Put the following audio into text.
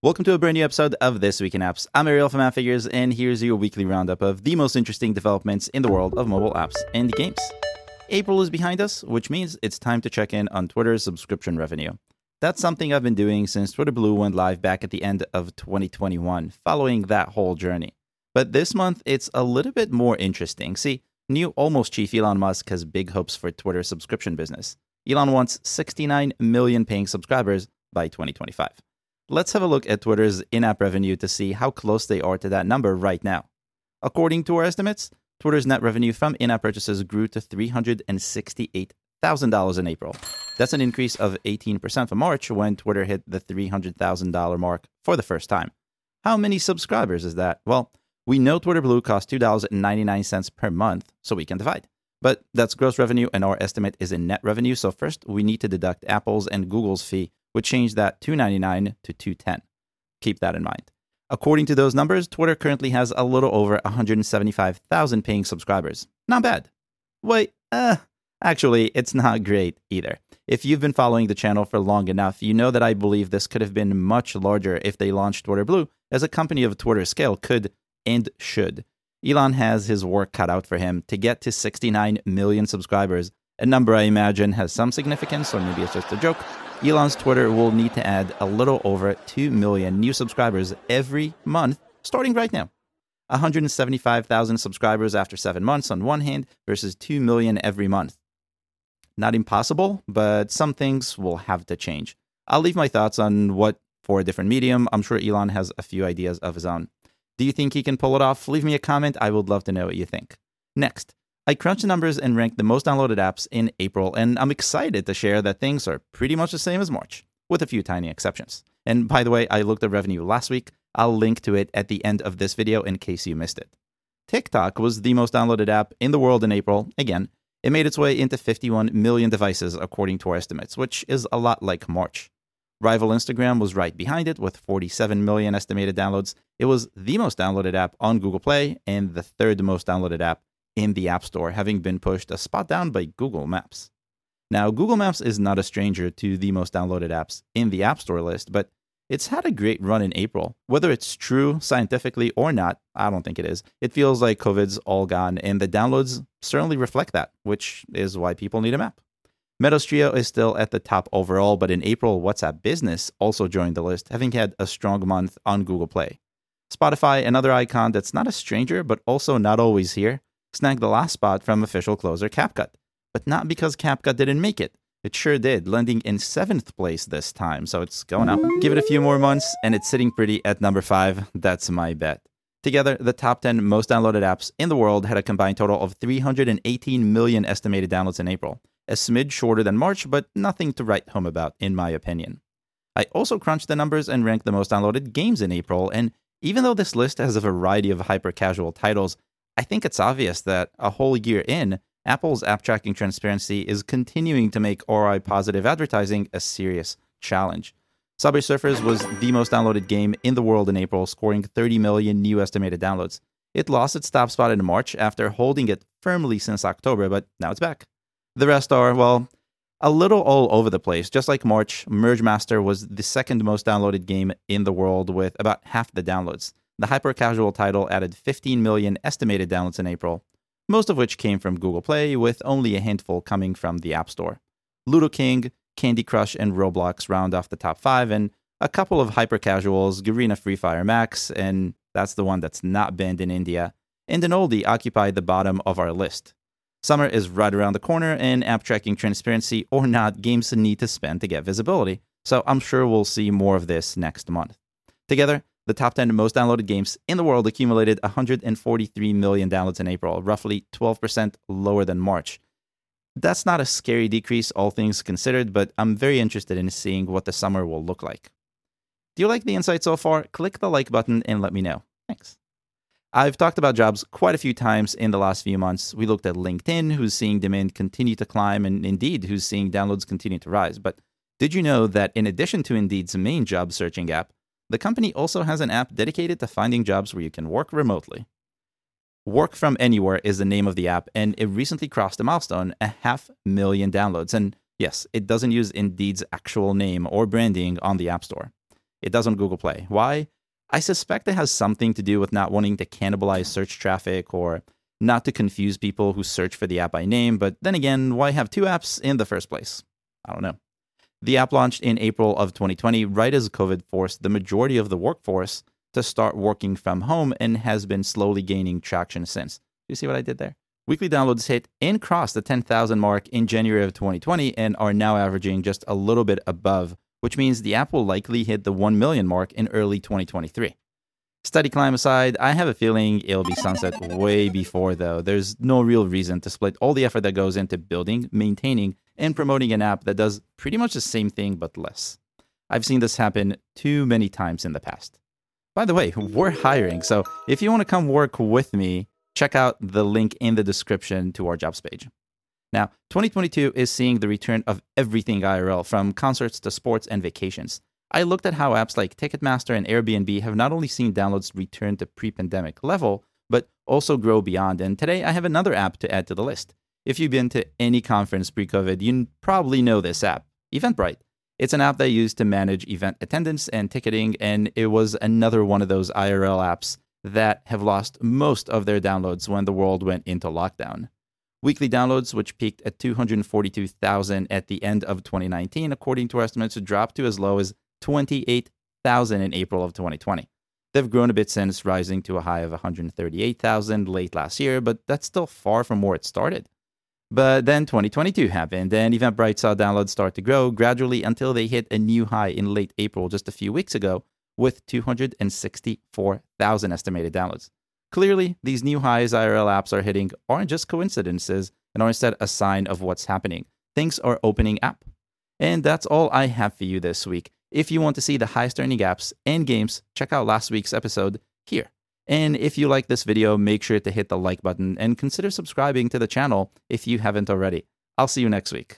Welcome to a brand new episode of This Week in Apps. I'm Ariel from Appfigures, and here's your weekly roundup of the most interesting developments in the world of mobile apps and games. April is behind us, which means it's time to check in on Twitter's subscription revenue. That's something I've been doing since Twitter Blue went live back at the end of 2021, following that whole journey. But this month, it's a little bit more interesting. See, new almost chief Elon Musk has big hopes for Twitter's subscription business. Elon wants 69 million paying subscribers by 2025. Let's have a look at Twitter's in app revenue to see how close they are to that number right now. According to our estimates, Twitter's net revenue from in app purchases grew to $368,000 in April. That's an increase of 18% from March when Twitter hit the $300,000 mark for the first time. How many subscribers is that? Well, we know Twitter Blue costs $2.99 per month, so we can divide. But that's gross revenue, and our estimate is in net revenue. So first, we need to deduct Apple's and Google's fee, which changed that 299 to 210. Keep that in mind. According to those numbers, Twitter currently has a little over 175,000 paying subscribers. Not bad. Wait, uh, actually, it's not great either. If you've been following the channel for long enough, you know that I believe this could have been much larger if they launched Twitter Blue, as a company of Twitter scale could and should. Elon has his work cut out for him to get to 69 million subscribers, a number I imagine has some significance, or maybe it's just a joke. Elon's Twitter will need to add a little over 2 million new subscribers every month, starting right now. 175,000 subscribers after seven months on one hand versus 2 million every month. Not impossible, but some things will have to change. I'll leave my thoughts on what for a different medium. I'm sure Elon has a few ideas of his own. Do you think he can pull it off? Leave me a comment. I would love to know what you think. Next, I crunched the numbers and ranked the most downloaded apps in April, and I'm excited to share that things are pretty much the same as March, with a few tiny exceptions. And by the way, I looked at revenue last week. I'll link to it at the end of this video in case you missed it. TikTok was the most downloaded app in the world in April. Again, it made its way into 51 million devices according to our estimates, which is a lot like March. Rival Instagram was right behind it with 47 million estimated downloads. It was the most downloaded app on Google Play and the third most downloaded app in the App Store, having been pushed a spot down by Google Maps. Now, Google Maps is not a stranger to the most downloaded apps in the App Store list, but it's had a great run in April. Whether it's true scientifically or not, I don't think it is. It feels like COVID's all gone, and the downloads certainly reflect that, which is why people need a map. Meta's Trio is still at the top overall, but in April, WhatsApp Business also joined the list, having had a strong month on Google Play. Spotify, another icon that's not a stranger, but also not always here, snagged the last spot from official closer CapCut. But not because CapCut didn't make it. It sure did, landing in seventh place this time, so it's going up. Give it a few more months, and it's sitting pretty at number five. That's my bet. Together, the top 10 most downloaded apps in the world had a combined total of 318 million estimated downloads in April a smidge shorter than March, but nothing to write home about, in my opinion. I also crunched the numbers and ranked the most downloaded games in April, and even though this list has a variety of hyper casual titles, I think it's obvious that a whole year in, Apple's app tracking transparency is continuing to make ROI positive advertising a serious challenge. Subway Surfers was the most downloaded game in the world in April, scoring 30 million new estimated downloads. It lost its top spot in March after holding it firmly since October, but now it's back. The rest are, well, a little all over the place. Just like March, Merge Master was the second most downloaded game in the world with about half the downloads. The hyper casual title added 15 million estimated downloads in April, most of which came from Google Play, with only a handful coming from the App Store. Ludo King, Candy Crush, and Roblox round off the top five, and a couple of hyper casuals, Garena Free Fire Max, and that's the one that's not banned in India, and an oldie occupied the bottom of our list. Summer is right around the corner, and app tracking transparency or not, games need to spend to get visibility. So I'm sure we'll see more of this next month. Together, the top 10 most downloaded games in the world accumulated 143 million downloads in April, roughly 12% lower than March. That's not a scary decrease, all things considered, but I'm very interested in seeing what the summer will look like. Do you like the insight so far? Click the like button and let me know. Thanks. I've talked about jobs quite a few times in the last few months. We looked at LinkedIn, who's seeing demand continue to climb, and Indeed, who's seeing downloads continue to rise. But did you know that in addition to Indeed's main job searching app, the company also has an app dedicated to finding jobs where you can work remotely? Work from Anywhere is the name of the app, and it recently crossed a milestone a half million downloads. And yes, it doesn't use Indeed's actual name or branding on the App Store. it does on Google Play. Why? I suspect it has something to do with not wanting to cannibalize search traffic or not to confuse people who search for the app by name, but then again, why have two apps in the first place? I don't know. The app launched in April of 2020, right as COVID forced the majority of the workforce to start working from home and has been slowly gaining traction since. You see what I did there? Weekly downloads hit and crossed the 10,000 mark in January of 2020 and are now averaging just a little bit above, which means the app will likely hit the 1 million mark in early 2023. Steady climb aside, I have a feeling it'll be sunset way before, though. There's no real reason to split all the effort that goes into building, maintaining, and promoting an app that does pretty much the same thing but less. I've seen this happen too many times in the past. By the way, we're hiring, so if you want to come work with me, check out the link in the description to our jobs page. Now, 2022 is seeing the return of everything IRL, from concerts to sports and vacations. I looked at how apps like Ticketmaster and Airbnb have not only seen downloads return to pre pandemic level, but also grow beyond. And today I have another app to add to the list. If you've been to any conference pre COVID, you probably know this app, Eventbrite. It's an app I use to manage event attendance and ticketing, and it was another one of those IRL apps that have lost most of their downloads when the world went into lockdown. Weekly downloads, which peaked at 242,000 at the end of 2019, according to estimates, dropped to as low as 28,000 in April of 2020. They've grown a bit since, rising to a high of 138,000 late last year, but that's still far from where it started. But then 2022 happened, and Eventbrite saw downloads start to grow gradually until they hit a new high in late April just a few weeks ago with 264,000 estimated downloads. Clearly, these new highs IRL apps are hitting aren't just coincidences and are instead a sign of what's happening. Things are opening up. And that's all I have for you this week. If you want to see the highest earning apps and games, check out last week's episode here. And if you like this video, make sure to hit the like button and consider subscribing to the channel if you haven't already. I'll see you next week.